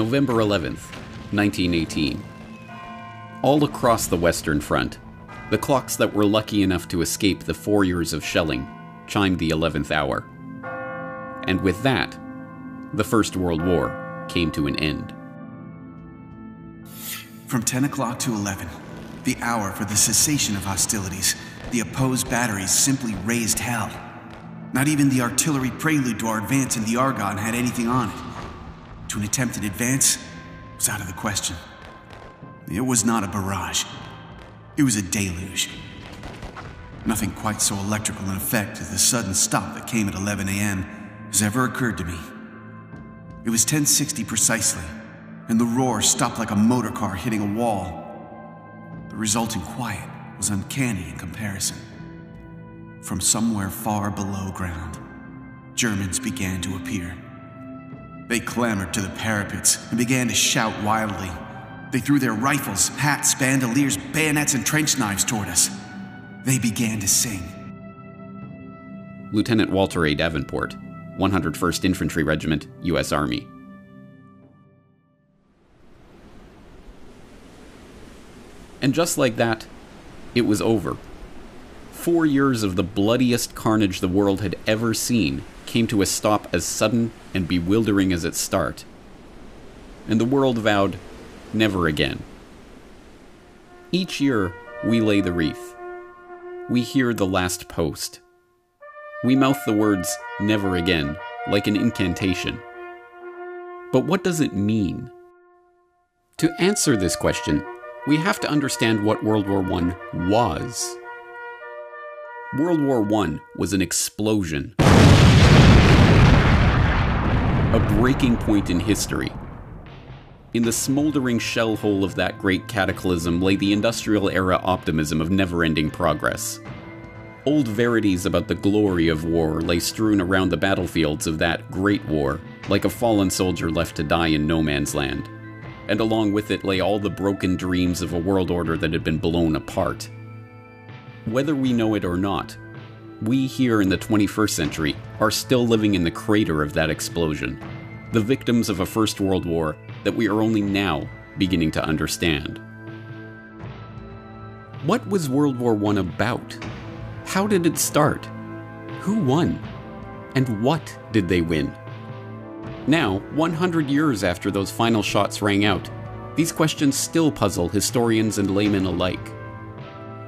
November 11th, 1918. All across the Western Front, the clocks that were lucky enough to escape the four years of shelling chimed the 11th hour. And with that, the First World War came to an end. From 10 o'clock to 11, the hour for the cessation of hostilities, the opposed batteries simply raised hell. Not even the artillery prelude to our advance in the Argonne had anything on it. To an attempted advance was out of the question. It was not a barrage. It was a deluge. Nothing quite so electrical in effect as the sudden stop that came at 11 a.m. has ever occurred to me. It was 1060 precisely, and the roar stopped like a motor car hitting a wall. The resulting quiet was uncanny in comparison. From somewhere far below ground, Germans began to appear. They clambered to the parapets and began to shout wildly. They threw their rifles, hats, bandoliers, bayonets, and trench knives toward us. They began to sing. Lieutenant Walter A. Davenport, 101st Infantry Regiment, U.S. Army. And just like that, it was over. Four years of the bloodiest carnage the world had ever seen came to a stop as sudden and bewildering as its start. And the world vowed never again. Each year, we lay the wreath. We hear the last post. We mouth the words never again like an incantation. But what does it mean? To answer this question, we have to understand what World War I was. World War I was an explosion, a breaking point in history. In the smoldering shell hole of that great cataclysm lay the industrial era optimism of never ending progress. Old verities about the glory of war lay strewn around the battlefields of that great war, like a fallen soldier left to die in no man's land and along with it lay all the broken dreams of a world order that had been blown apart. Whether we know it or not, we here in the 21st century are still living in the crater of that explosion, the victims of a First World War that we are only now beginning to understand. What was World War I about? How did it start? Who won? And what did they win? Now, 100 years after those final shots rang out, these questions still puzzle historians and laymen alike.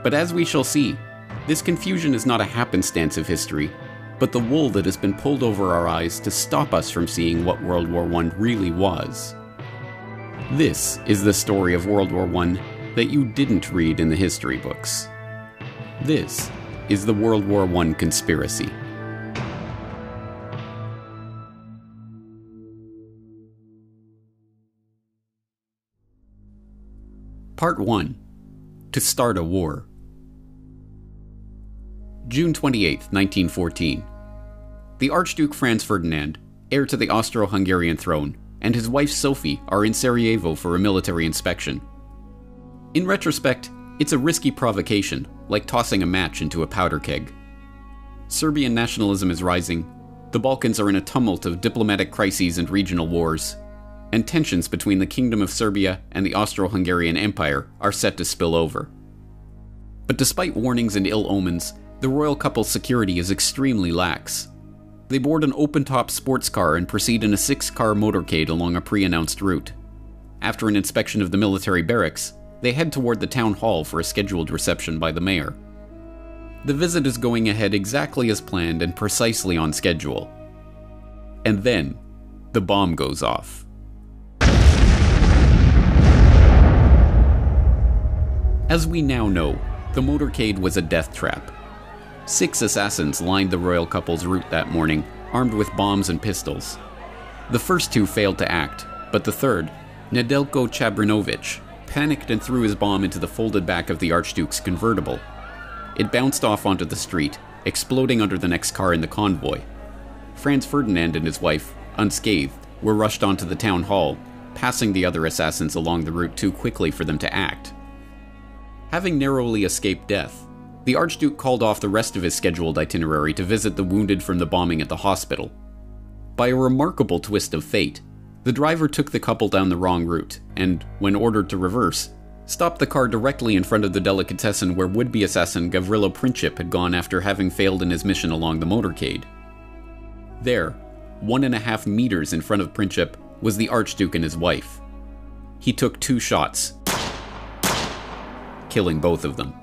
But as we shall see, this confusion is not a happenstance of history, but the wool that has been pulled over our eyes to stop us from seeing what World War I really was. This is the story of World War I that you didn't read in the history books. This is the World War I conspiracy. Part 1 To Start a War. June 28, 1914. The Archduke Franz Ferdinand, heir to the Austro Hungarian throne, and his wife Sophie are in Sarajevo for a military inspection. In retrospect, it's a risky provocation, like tossing a match into a powder keg. Serbian nationalism is rising, the Balkans are in a tumult of diplomatic crises and regional wars, and tensions between the Kingdom of Serbia and the Austro Hungarian Empire are set to spill over. But despite warnings and ill omens, the royal couple's security is extremely lax. They board an open top sports car and proceed in a six car motorcade along a pre announced route. After an inspection of the military barracks, they head toward the town hall for a scheduled reception by the mayor. The visit is going ahead exactly as planned and precisely on schedule. And then, the bomb goes off. As we now know, the motorcade was a death trap. Six assassins lined the royal couple's route that morning, armed with bombs and pistols. The first two failed to act, but the third, Nedelko Chabrinovic, panicked and threw his bomb into the folded back of the Archduke's convertible. It bounced off onto the street, exploding under the next car in the convoy. Franz Ferdinand and his wife, unscathed, were rushed onto the town hall, passing the other assassins along the route too quickly for them to act. Having narrowly escaped death, the Archduke called off the rest of his scheduled itinerary to visit the wounded from the bombing at the hospital. By a remarkable twist of fate, The driver took the couple down the wrong route, and, when ordered to reverse, stopped the car directly in front of the delicatessen where would be assassin Gavrilo Princip had gone after having failed in his mission along the motorcade. There, one and a half meters in front of Princip, was the Archduke and his wife. He took two shots, killing both of them.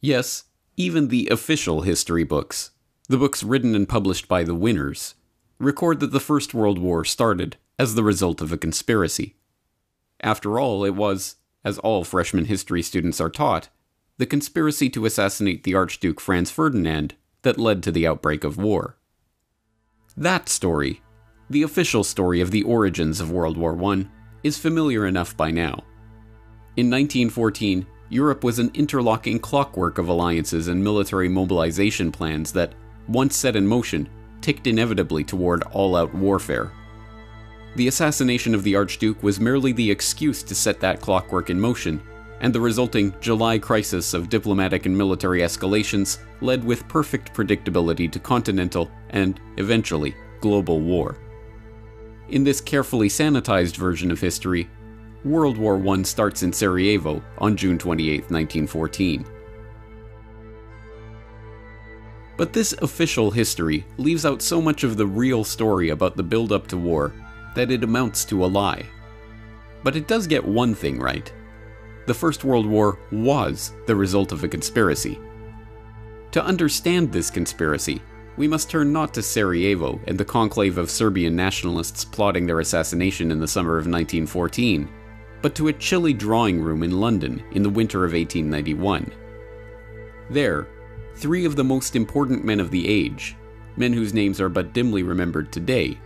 Yes, even the official history books, the books written and published by the winners, record that the First World War started as the result of a conspiracy. After all, it was, as all freshman history students are taught, the conspiracy to assassinate the Archduke Franz Ferdinand that led to the outbreak of war. That story, the official story of the origins of World War I, is familiar enough by now. In 1914, Europe was an interlocking clockwork of alliances and military mobilization plans that, once set in motion, ticked inevitably toward all out warfare. The assassination of the Archduke was merely the excuse to set that clockwork in motion, and the resulting July crisis of diplomatic and military escalations led with perfect predictability to continental and, eventually, global war. In this carefully sanitized version of history, World War I starts in Sarajevo on June 28, 1914. But this official history leaves out so much of the real story about the build up to war that it amounts to a lie. But it does get one thing right. The First World War was the result of a conspiracy. To understand this conspiracy, we must turn not to Sarajevo and the conclave of Serbian nationalists plotting their assassination in the summer of 1914, but to a chilly drawing room in London in the winter of 1891. There, three of the most important men of the age, men whose names are but dimly remembered today,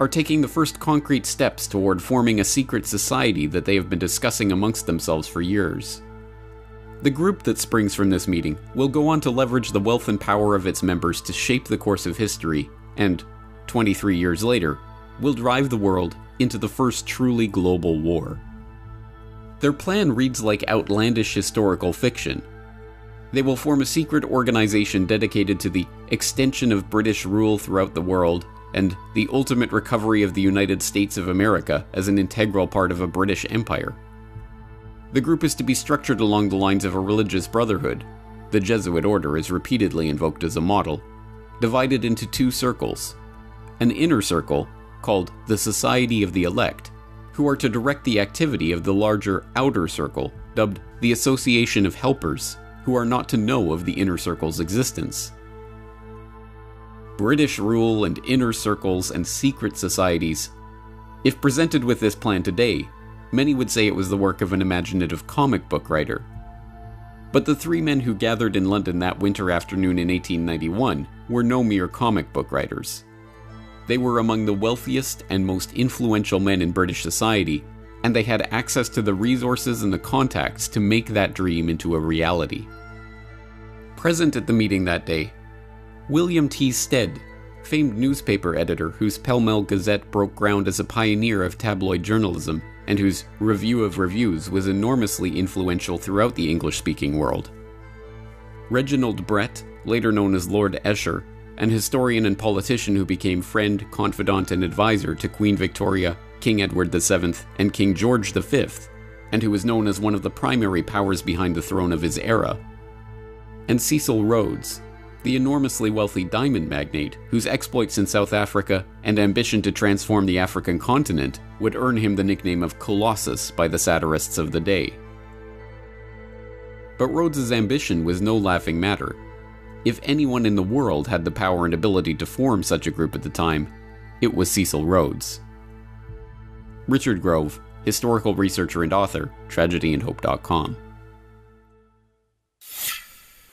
are taking the first concrete steps toward forming a secret society that they have been discussing amongst themselves for years. The group that springs from this meeting will go on to leverage the wealth and power of its members to shape the course of history, and, 23 years later, will drive the world into the first truly global war. Their plan reads like outlandish historical fiction. They will form a secret organization dedicated to the extension of British rule throughout the world and the ultimate recovery of the United States of America as an integral part of a British empire. The group is to be structured along the lines of a religious brotherhood. The Jesuit order is repeatedly invoked as a model, divided into two circles. An inner circle, called the Society of the Elect, who are to direct the activity of the larger outer circle, dubbed the Association of Helpers, who are not to know of the inner circle's existence. British rule and inner circles and secret societies. If presented with this plan today, many would say it was the work of an imaginative comic book writer. But the three men who gathered in London that winter afternoon in 1891 were no mere comic book writers. They were among the wealthiest and most influential men in British society, and they had access to the resources and the contacts to make that dream into a reality. Present at the meeting that day, William T. Stead, famed newspaper editor whose Pall Mall Gazette broke ground as a pioneer of tabloid journalism, and whose Review of Reviews was enormously influential throughout the English speaking world. Reginald Brett, later known as Lord Esher, an historian and politician who became friend, confidant, and advisor to Queen Victoria, King Edward VII, and King George V, and who was known as one of the primary powers behind the throne of his era. And Cecil Rhodes, the enormously wealthy diamond magnate, whose exploits in South Africa and ambition to transform the African continent would earn him the nickname of Colossus by the satirists of the day. But Rhodes's ambition was no laughing matter. If anyone in the world had the power and ability to form such a group at the time, it was Cecil Rhodes. Richard Grove, historical researcher and author, tragedyandhope.com.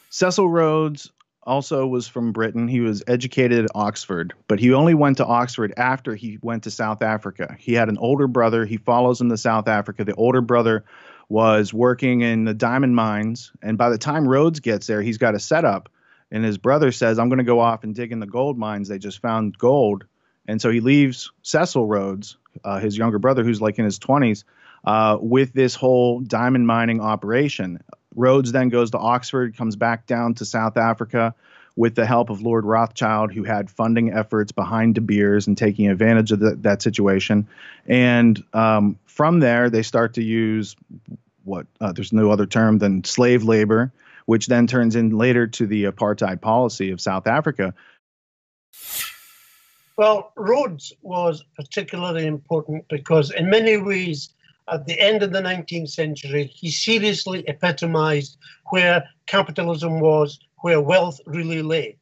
Cecil Rhodes also was from Britain. He was educated at Oxford, but he only went to Oxford after he went to South Africa. He had an older brother. He follows him to South Africa. The older brother was working in the diamond mines, and by the time Rhodes gets there, he's got a setup. And his brother says, "I'm going to go off and dig in the gold mines. They just found gold." And so he leaves Cecil Rhodes, uh, his younger brother, who's like in his 20s, uh, with this whole diamond mining operation. Rhodes then goes to Oxford, comes back down to South Africa, with the help of Lord Rothschild, who had funding efforts behind De Beers and taking advantage of the, that situation. And um, from there, they start to use what uh, there's no other term than slave labor, which then turns in later to the apartheid policy of South Africa. Well, Rhodes was particularly important because, in many ways, at the end of the 19th century, he seriously epitomized where capitalism was, where wealth really lay.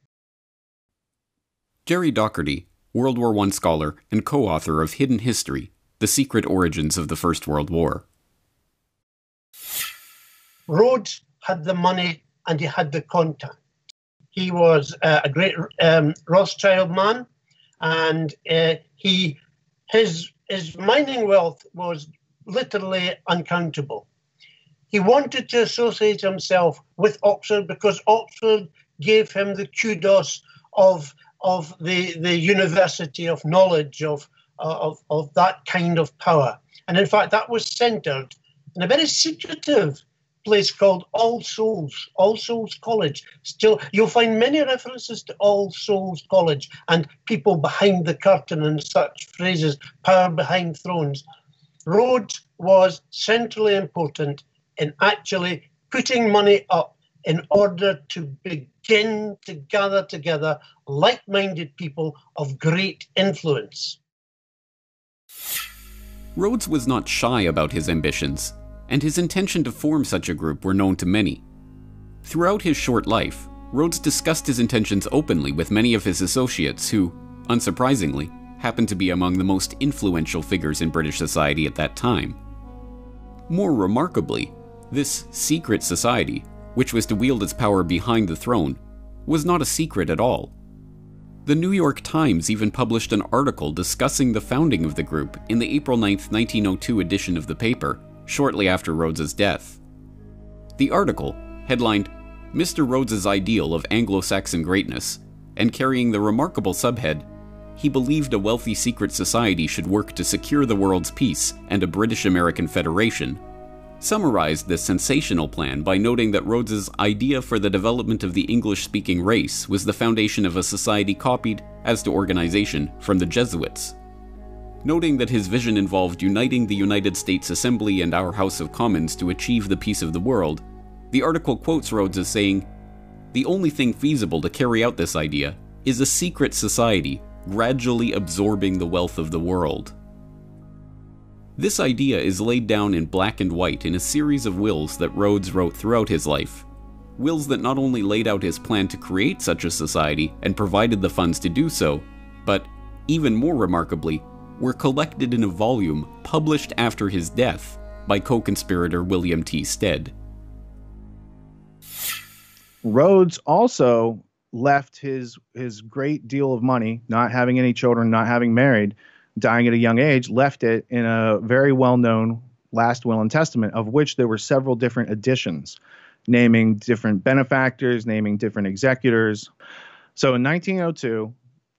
Gerry Docherty, World War I scholar and co author of Hidden History The Secret Origins of the First World War. Rhodes had the money and he had the contact. He was uh, a great um, Rothschild man, and uh, he his his mining wealth was literally uncountable. He wanted to associate himself with Oxford because Oxford gave him the kudos of of the the university of knowledge of of of that kind of power, and in fact that was centered in a very secretive place called All Souls, All Souls College. Still, you'll find many references to All Souls College and people behind the curtain and such phrases, power behind thrones. Rhodes was centrally important in actually putting money up in order to begin to gather together like minded people of great influence. Rhodes was not shy about his ambitions and his intention to form such a group were known to many. Throughout his short life, Rhodes discussed his intentions openly with many of his associates who, unsurprisingly, happened to be among the most influential figures in British society at that time. More remarkably, this secret society, which was to wield its power behind the throne, was not a secret at all. The New York Times even published an article discussing the founding of the group in the April 9, 1902 edition of the paper, shortly after Rhodes's death. The article, headlined Mr. Rhodes's Ideal of Anglo-Saxon Greatness, and carrying the remarkable subhead, he believed a wealthy secret society should work to secure the world's peace and a British-American federation, summarized this sensational plan by noting that Rhodes's idea for the development of the English-speaking race was the foundation of a society copied, as to organization, from the Jesuits noting that his vision involved uniting the United States Assembly and our House of Commons to achieve the peace of the world. The article quotes Rhodes as saying, The only thing feasible to carry out this idea is a secret society gradually absorbing the wealth of the world. This idea is laid down in black and white in a series of wills that Rhodes wrote throughout his life. Wills that not only laid out his plan to create such a society and provided the funds to do so, but, even more remarkably, were collected in a volume published after his death by co conspirator William T. Stead. Rhodes also left his his great deal of money, not having any children, not having married, dying at a young age, left it in a very well-known last will and testament, of which there were several different editions, naming different benefactors, naming different executors. So in 1902,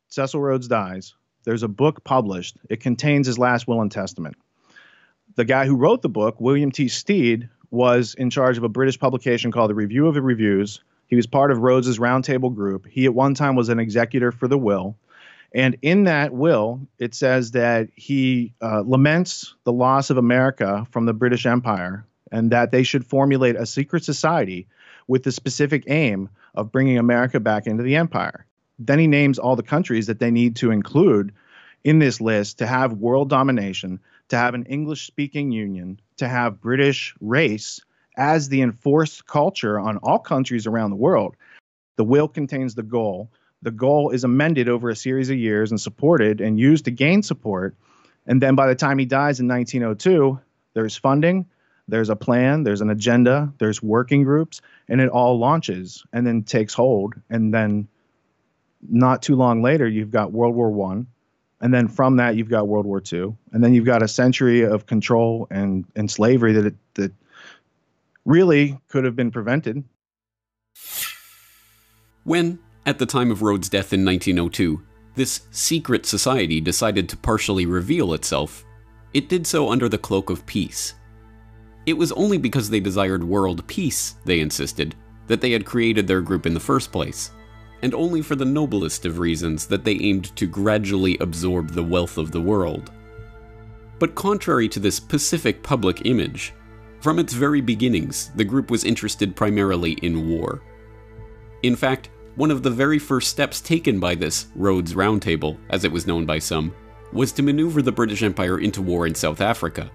Cecil Rhodes dies. There's a book published. It contains his last will and testament. The guy who wrote the book, William T. Stead, was in charge of a British publication called the Review of the Reviews. He was part of Rhodes's roundtable group. He at one time was an executor for the will. And in that will, it says that he uh, laments the loss of America from the British Empire and that they should formulate a secret society with the specific aim of bringing America back into the empire. Then he names all the countries that they need to include in this list to have world domination, to have an English speaking union, to have British race as the enforced culture on all countries around the world. The will contains the goal. The goal is amended over a series of years and supported and used to gain support. And then by the time he dies in 1902, there's funding, there's a plan, there's an agenda, there's working groups, and it all launches and then takes hold. And then not too long later, you've got World War One, and then from that you've got World War Two, and then you've got a century of control and and slavery that it, that really could have been prevented. When, at the time of Rhodes' death in 1902, this secret society decided to partially reveal itself, it did so under the cloak of peace. It was only because they desired world peace, they insisted, that they had created their group in the first place and only for the noblest of reasons that they aimed to gradually absorb the wealth of the world. But contrary to this pacific public image, from its very beginnings, the group was interested primarily in war. In fact, one of the very first steps taken by this Rhodes Roundtable, as it was known by some, was to maneuver the British Empire into war in South Africa.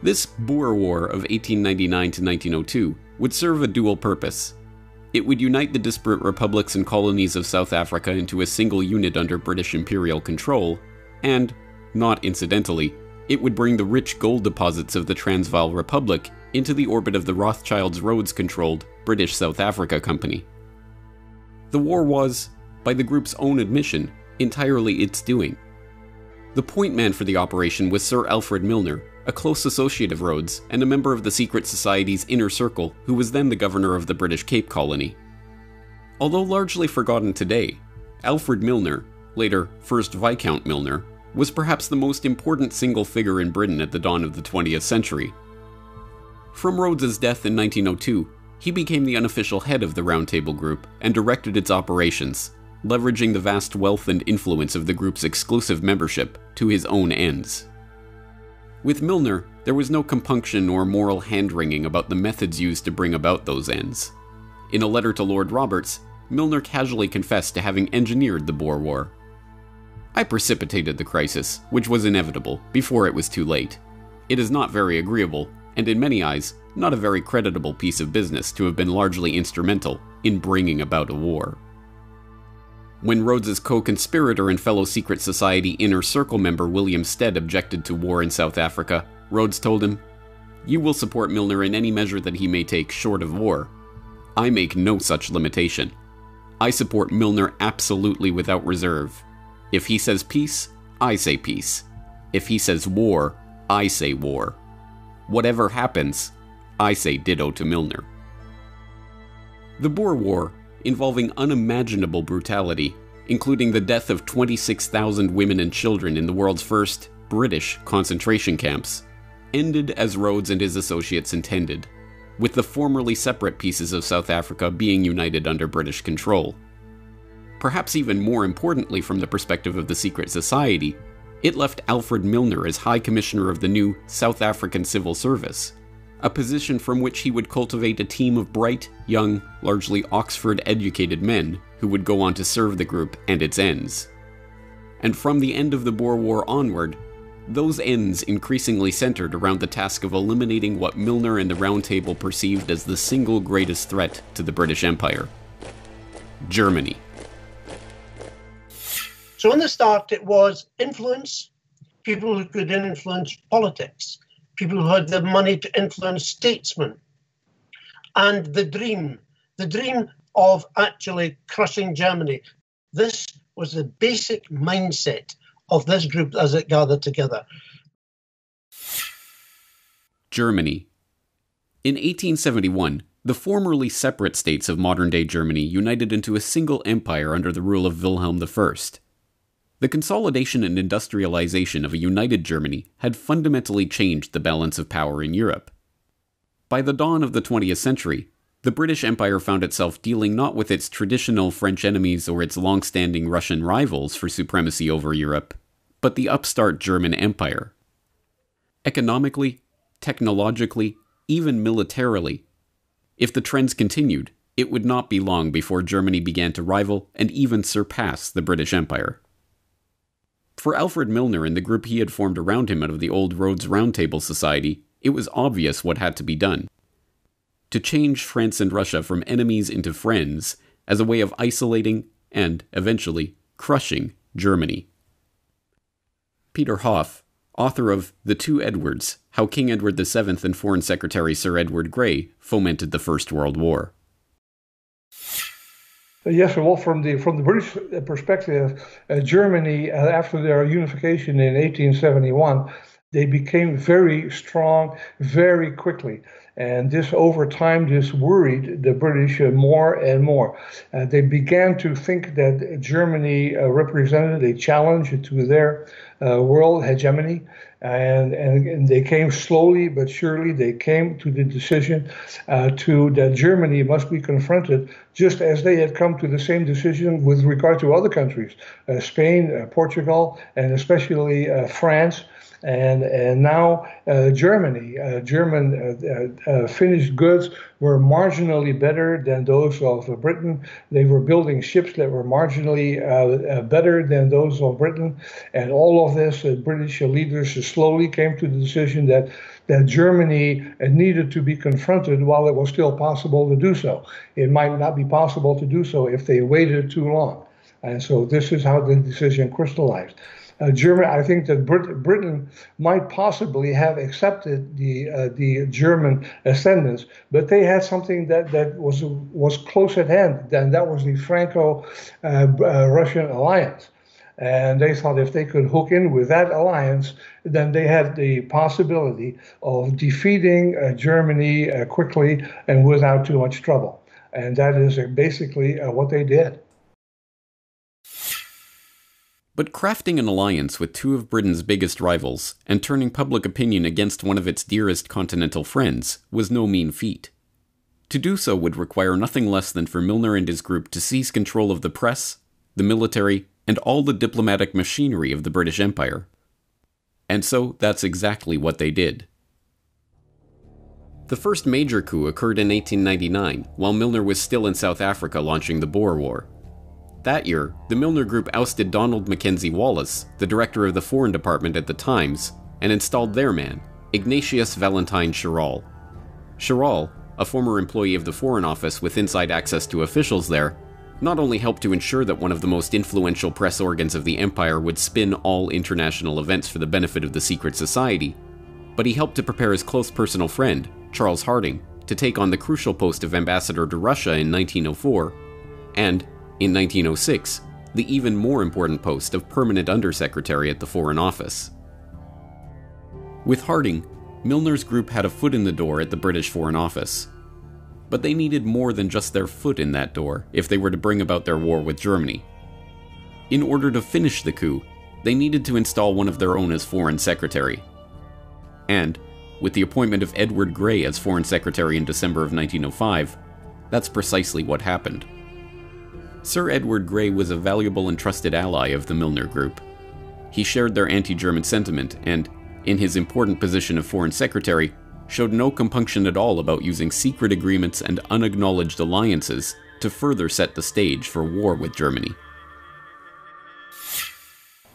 This Boer War of 1899 to 1902 would serve a dual purpose. It would unite the disparate republics and colonies of South Africa into a single unit under British imperial control, and, not incidentally, it would bring the rich gold deposits of the Transvaal Republic into the orbit of the Rothschilds Rhodes controlled British South Africa Company. The war was, by the group's own admission, entirely its doing. The point man for the operation was Sir Alfred Milner, a close associate of Rhodes and a member of the secret society's inner circle who was then the governor of the British Cape Colony. Although largely forgotten today, Alfred Milner, later First Viscount Milner, was perhaps the most important single figure in Britain at the dawn of the 20th century. From Rhodes's death in 1902, he became the unofficial head of the Round Table Group and directed its operations, leveraging the vast wealth and influence of the group's exclusive membership to his own ends. With Milner, there was no compunction or moral hand wringing about the methods used to bring about those ends. In a letter to Lord Roberts, Milner casually confessed to having engineered the Boer War. I precipitated the crisis, which was inevitable, before it was too late. It is not very agreeable, and in many eyes, not a very creditable piece of business to have been largely instrumental in bringing about a war. When Rhodes's co-conspirator and fellow secret society inner circle member William Stead objected to war in South Africa, Rhodes told him, "You will support Milner in any measure that he may take short of war. I make no such limitation. I support Milner absolutely without reserve. If he says peace, I say peace. If he says war, I say war. Whatever happens, I say ditto to Milner. The Boer War, involving unimaginable brutality, including the death of 26,000 women and children in the world's first British concentration camps, ended as Rhodes and his associates intended, with the formerly separate pieces of South Africa being united under British control. Perhaps even more importantly from the perspective of the secret society, it left Alfred Milner as High Commissioner of the new South African Civil Service, a position from which he would cultivate a team of bright, young, largely Oxford educated men who would go on to serve the group and its ends. And from the end of the Boer War onward, those ends increasingly centered around the task of eliminating what Milner and the Round Table perceived as the single greatest threat to the British Empire Germany. So, in the start, it was influence, people who could then influence politics, people who had the money to influence statesmen, and the dream, the dream of actually crushing Germany. This was the basic mindset of this group as it gathered together. Germany. In 1871, the formerly separate states of modern day Germany united into a single empire under the rule of Wilhelm I. The consolidation and industrialization of a united Germany had fundamentally changed the balance of power in Europe. By the dawn of the 20th century, the British Empire found itself dealing not with its traditional French enemies or its long standing Russian rivals for supremacy over Europe, but the upstart German Empire. Economically, technologically, even militarily, if the trends continued, it would not be long before Germany began to rival and even surpass the British Empire. For Alfred Milner and the group he had formed around him out of the old Rhodes Roundtable Society, it was obvious what had to be done to change France and Russia from enemies into friends as a way of isolating and, eventually, crushing Germany. Peter Hof, author of The Two Edwards How King Edward VII and Foreign Secretary Sir Edward Grey Fomented the First World War. Yes, well, from the from the British perspective, uh, Germany uh, after their unification in 1871, they became very strong very quickly And this, over time, this worried the British uh, more and more. Uh, they began to think that Germany uh, represented a challenge to their uh, world hegemony. And, and, and, they came slowly but surely. They came to the decision uh, to that Germany must be confronted, just as they had come to the same decision with regard to other countries, uh, Spain, Portugal, and especially France and and now uh, Germany, uh, German uh, uh, uh, finished goods were marginally better than those of Britain. They were building ships that were marginally better than those of Britain, and all of this, British leaders slowly came to the decision that that Germany needed to be confronted while it was still possible to do so. It might not be possible to do so if they waited too long. And so this is how the decision crystallized uh, I think that Brit- Britain might possibly have accepted the uh, the German ascendance, but they had something that, that was was close at hand. And that was the Franco-Russian uh, uh, alliance. And they thought if they could hook in with that alliance, then they had the possibility of defeating uh, Germany uh, quickly and without too much trouble. And that is basically what they did. But crafting an alliance with two of Britain's biggest rivals and turning public opinion against one of its dearest continental friends was no mean feat. To do so would require nothing less than for Milner and his group to seize control of the press, the military, and all the diplomatic machinery of the British Empire. And so that's exactly what they did. The first major coup occurred in 1899, while Milner was still in South Africa launching the Boer War. That year, the Milner Group ousted Donald Mackenzie Wallace, the director of the Foreign Department at the Times, and installed their man, Ignatius Valentine Chirol. Chirol, a former employee of the Foreign Office with inside access to officials there, not only helped to ensure that one of the most influential press organs of the empire would spin all international events for the benefit of the secret society, but he helped to prepare his close personal friend, Charles Hardinge, to take on the crucial post of ambassador to Russia in 1904, and, in 1906, the even more important post of permanent undersecretary at the Foreign Office. With Hardinge, Milner's group had a foot in the door at the British Foreign Office. But they needed more than just their foot in that door if they were to bring about their war with Germany. In order to finish the coup, they needed to install one of their own as Foreign Secretary. And, with the appointment of Edward Grey as Foreign Secretary in December of 1905, that's precisely what happened. Sir Edward Grey was a valuable and trusted ally of the Milner Group. He shared their anti German sentiment and, in his important position of Foreign Secretary, showed no compunction at all about using secret agreements and unacknowledged alliances to further set the stage for war with Germany.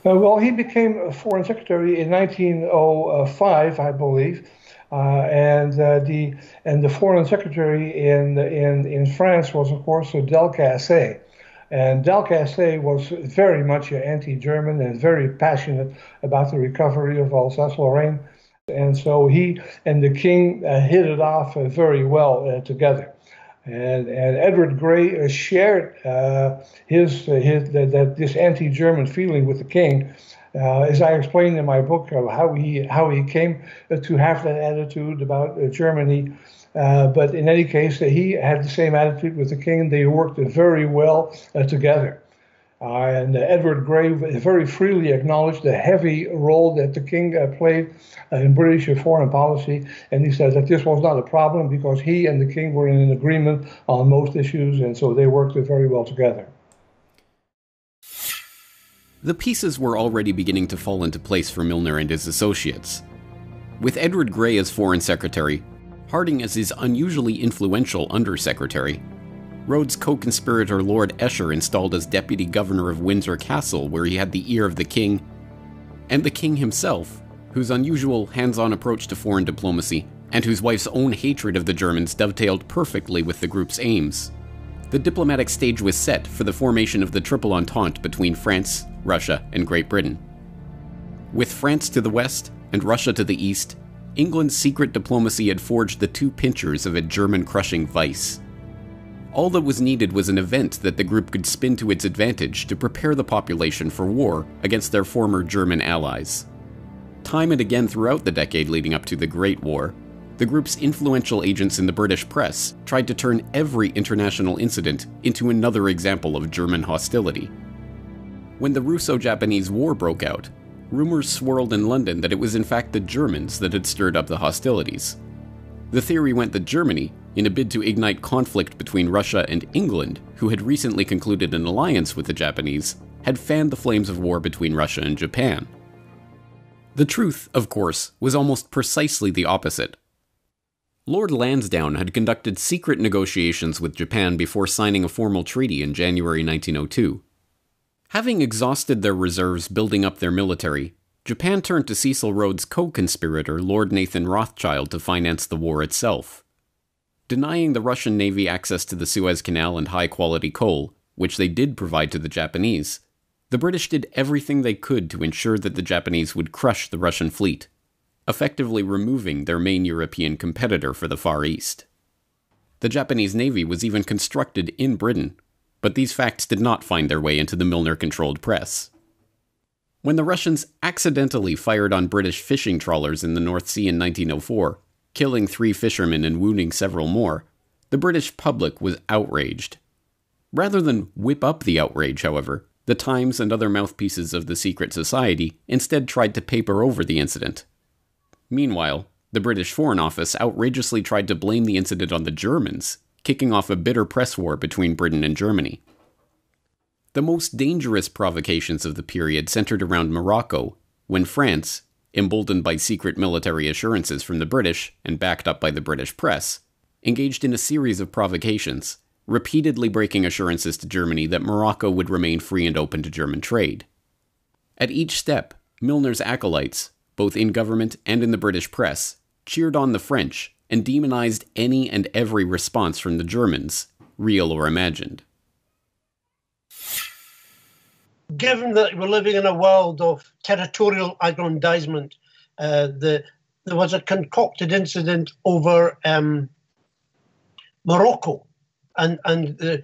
Uh, well, he became foreign secretary in 1905, I believe, uh, and uh, the and the foreign secretary in in in France was, of course, Delcasse. And Delcasse was very much anti-German and very passionate about the recovery of Alsace-Lorraine. And so he and the king uh, hit it off uh, very well uh, together. And, and Edward Grey uh, shared uh, his, uh, his that, that, this anti-German feeling with the king, as I explained in my book, how he how he came to have that attitude about Germany but in any case, he had the same attitude with the king. They worked very well together. Uh, and Edward Grey very freely acknowledged the heavy role that the king uh, played uh, in British foreign policy. And he says that this was not a problem because he and the king were in an agreement on most issues, and so they worked very well together. The pieces were already beginning to fall into place for Milner and his associates. With Edward Grey as Foreign Secretary, Hardinge as his unusually influential undersecretary. Rhodes' co conspirator Lord Esher installed as deputy governor of Windsor Castle, where he had the ear of the king, and the king himself, whose unusual hands on approach to foreign diplomacy and whose wife's own hatred of the Germans dovetailed perfectly with the group's aims. The diplomatic stage was set for the formation of the Triple Entente between France, Russia, and Great Britain. With France to the west and Russia to the east, England's secret diplomacy had forged the two pinchers of a German crushing vice. All that was needed was an event that the group could spin to its advantage to prepare the population for war against their former German allies. Time and again throughout the decade leading up to the Great War, the group's influential agents in the British press tried to turn every international incident into another example of German hostility. When the Russo Japanese War broke out, rumors swirled in London that it was in fact the Germans that had stirred up the hostilities. The theory went that Germany, in a bid to ignite conflict between Russia and England, who had recently concluded an alliance with the Japanese, had fanned the flames of war between Russia and Japan. The truth, of course, was almost precisely the opposite. Lord Lansdowne had conducted secret negotiations with Japan before signing a formal treaty in January 1902. Having exhausted their reserves building up their military, Japan turned to Cecil Rhodes' co conspirator, Lord Nathan Rothschild, to finance the war itself. Denying the Russian Navy access to the Suez Canal and high quality coal, which they did provide to the Japanese, the British did everything they could to ensure that the Japanese would crush the Russian fleet effectively removing their main European competitor for the Far East. The Japanese Navy was even constructed in Britain, but these facts did not find their way into the Milner controlled press. When the Russians accidentally fired on British fishing trawlers in the North Sea in 1904, killing three fishermen and wounding several more, the British public was outraged. Rather than whip up the outrage, however, the Times and other mouthpieces of the secret society instead tried to paper over the incident Meanwhile, the British Foreign Office outrageously tried to blame the incident on the Germans, kicking off a bitter press war between Britain and Germany. The most dangerous provocations of the period centered around Morocco, when France, emboldened by secret military assurances from the British and backed up by the British press, engaged in a series of provocations, repeatedly breaking assurances to Germany that Morocco would remain free and open to German trade. At each step, Milner's acolytes, both in government and in the British press, cheered on the French and demonized any and every response from the Germans, real or imagined. Given that we're living in a world of territorial aggrandizement, uh, the, there was a concocted incident over um, Morocco and, and the,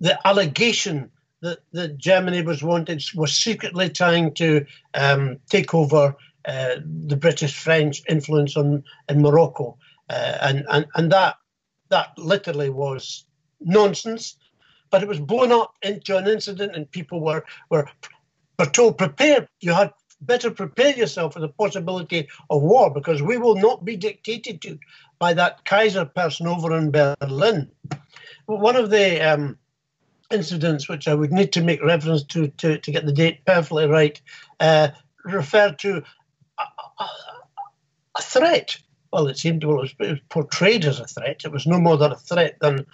the allegation that, that Germany was wanted was secretly trying to um, take over uh, the British French influence on in Morocco, uh, and and and that that literally was nonsense. But it was blown up into an incident, and people were were were told prepare. You had better prepare yourself for the possibility of war because we will not be dictated to by that Kaiser person over in Berlin. One of the um, incidents which I would need to make reference to to, to get the date perfectly right uh, referred to a threat. Well, it seemed well, it was portrayed as a threat. It was no more than a threat than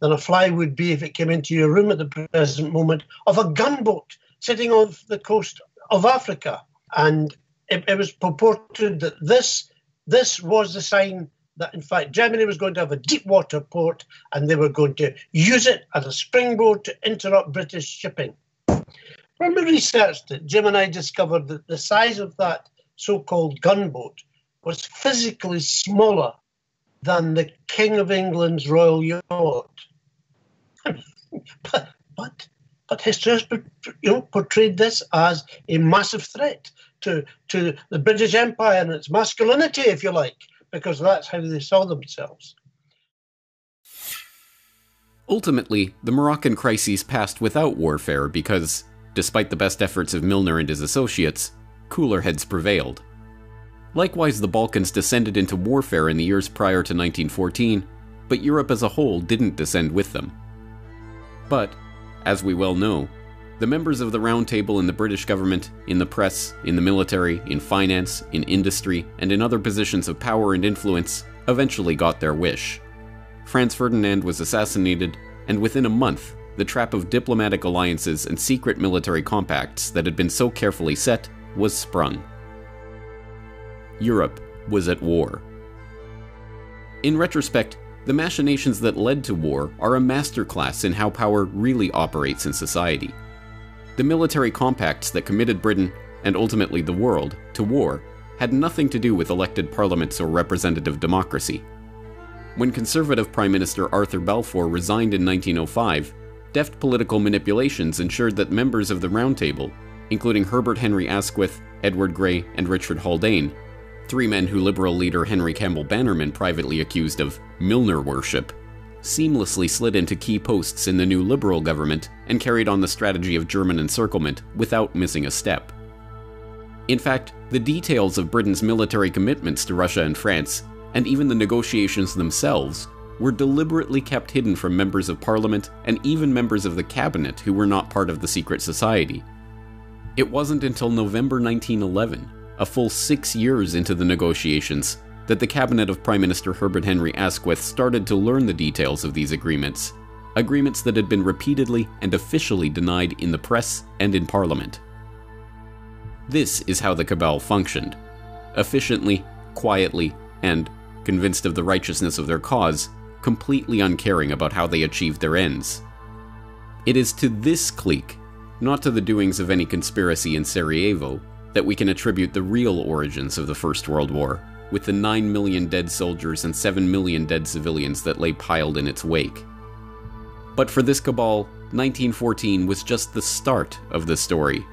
than a fly would be if it came into your room at the present moment of a gunboat sitting off the coast of Africa, and it, it was purported that this this was the sign that in fact Germany was going to have a deep water port and they were going to use it as a springboard to interrupt British shipping. When we researched it, Jim and I discovered that the size of that so called gunboat was physically smaller than the King of England's royal yacht. But, but, but history has you know, portrayed this as a massive threat to, to the British Empire and its masculinity, if you like, because that's how they saw themselves. Ultimately, the Moroccan crises passed without warfare because, despite the best efforts of Milner and his associates, cooler heads prevailed. Likewise, the Balkans descended into warfare in the years prior to 1914, but Europe as a whole didn't descend with them. But, as we well know, the members of the Round Table in the British government, in the press, in the military, in finance, in industry, and in other positions of power and influence eventually got their wish. Franz Ferdinand was assassinated, and within a month, the trap of diplomatic alliances and secret military compacts that had been so carefully set was sprung. Europe was at war. In retrospect, the machinations that led to war are a masterclass in how power really operates in society. The military compacts that committed Britain, and ultimately the world, to war had nothing to do with elected parliaments or representative democracy. When Conservative Prime Minister Arthur Balfour resigned in 1905, deft political manipulations ensured that members of the Round Table, including Herbert Henry Asquith, Edward Grey, and Richard Haldane, three men who Liberal leader Henry Campbell Bannerman privately accused of Milner worship, seamlessly slid into key posts in the new Liberal government and carried on the strategy of German encirclement without missing a step. In fact, the details of Britain's military commitments to Russia and France, and even the negotiations themselves, were deliberately kept hidden from members of parliament and even members of the cabinet who were not part of the secret society. It wasn't until November 1911, a full six years into the negotiations, that the cabinet of Prime Minister Herbert Henry Asquith started to learn the details of these agreements, agreements that had been repeatedly and officially denied in the press and in Parliament. This is how the cabal functioned efficiently, quietly, and, convinced of the righteousness of their cause, completely uncaring about how they achieved their ends. It is to this clique, not to the doings of any conspiracy in Sarajevo, that we can attribute the real origins of the First World War, with the 9 million dead soldiers and 7 million dead civilians that lay piled in its wake. But for this cabal, 1914 was just the start of the story.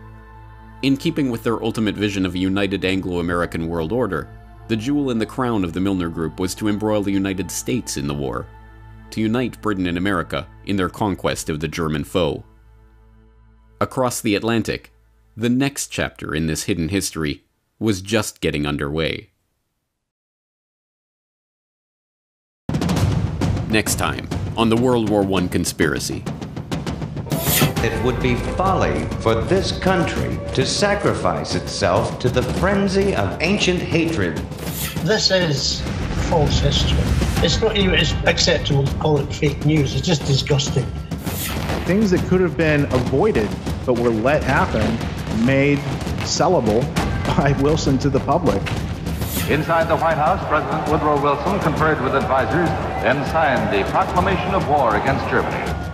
In keeping with their ultimate vision of a united Anglo American world order, the jewel in the crown of the Milner Group was to embroil the United States in the war, to unite Britain and America in their conquest of the German foe. Across the Atlantic, the next chapter in this hidden history was just getting underway. Next time on the World War I conspiracy. It would be folly for this country to sacrifice itself to the frenzy of ancient hatred. This is false history. It's not even acceptable to call it fake news. It's just disgusting. Things that could have been avoided but were let happen made sellable by Wilson to the public. Inside the White House, President Woodrow Wilson conferred with advisors, then signed the proclamation of war against Germany.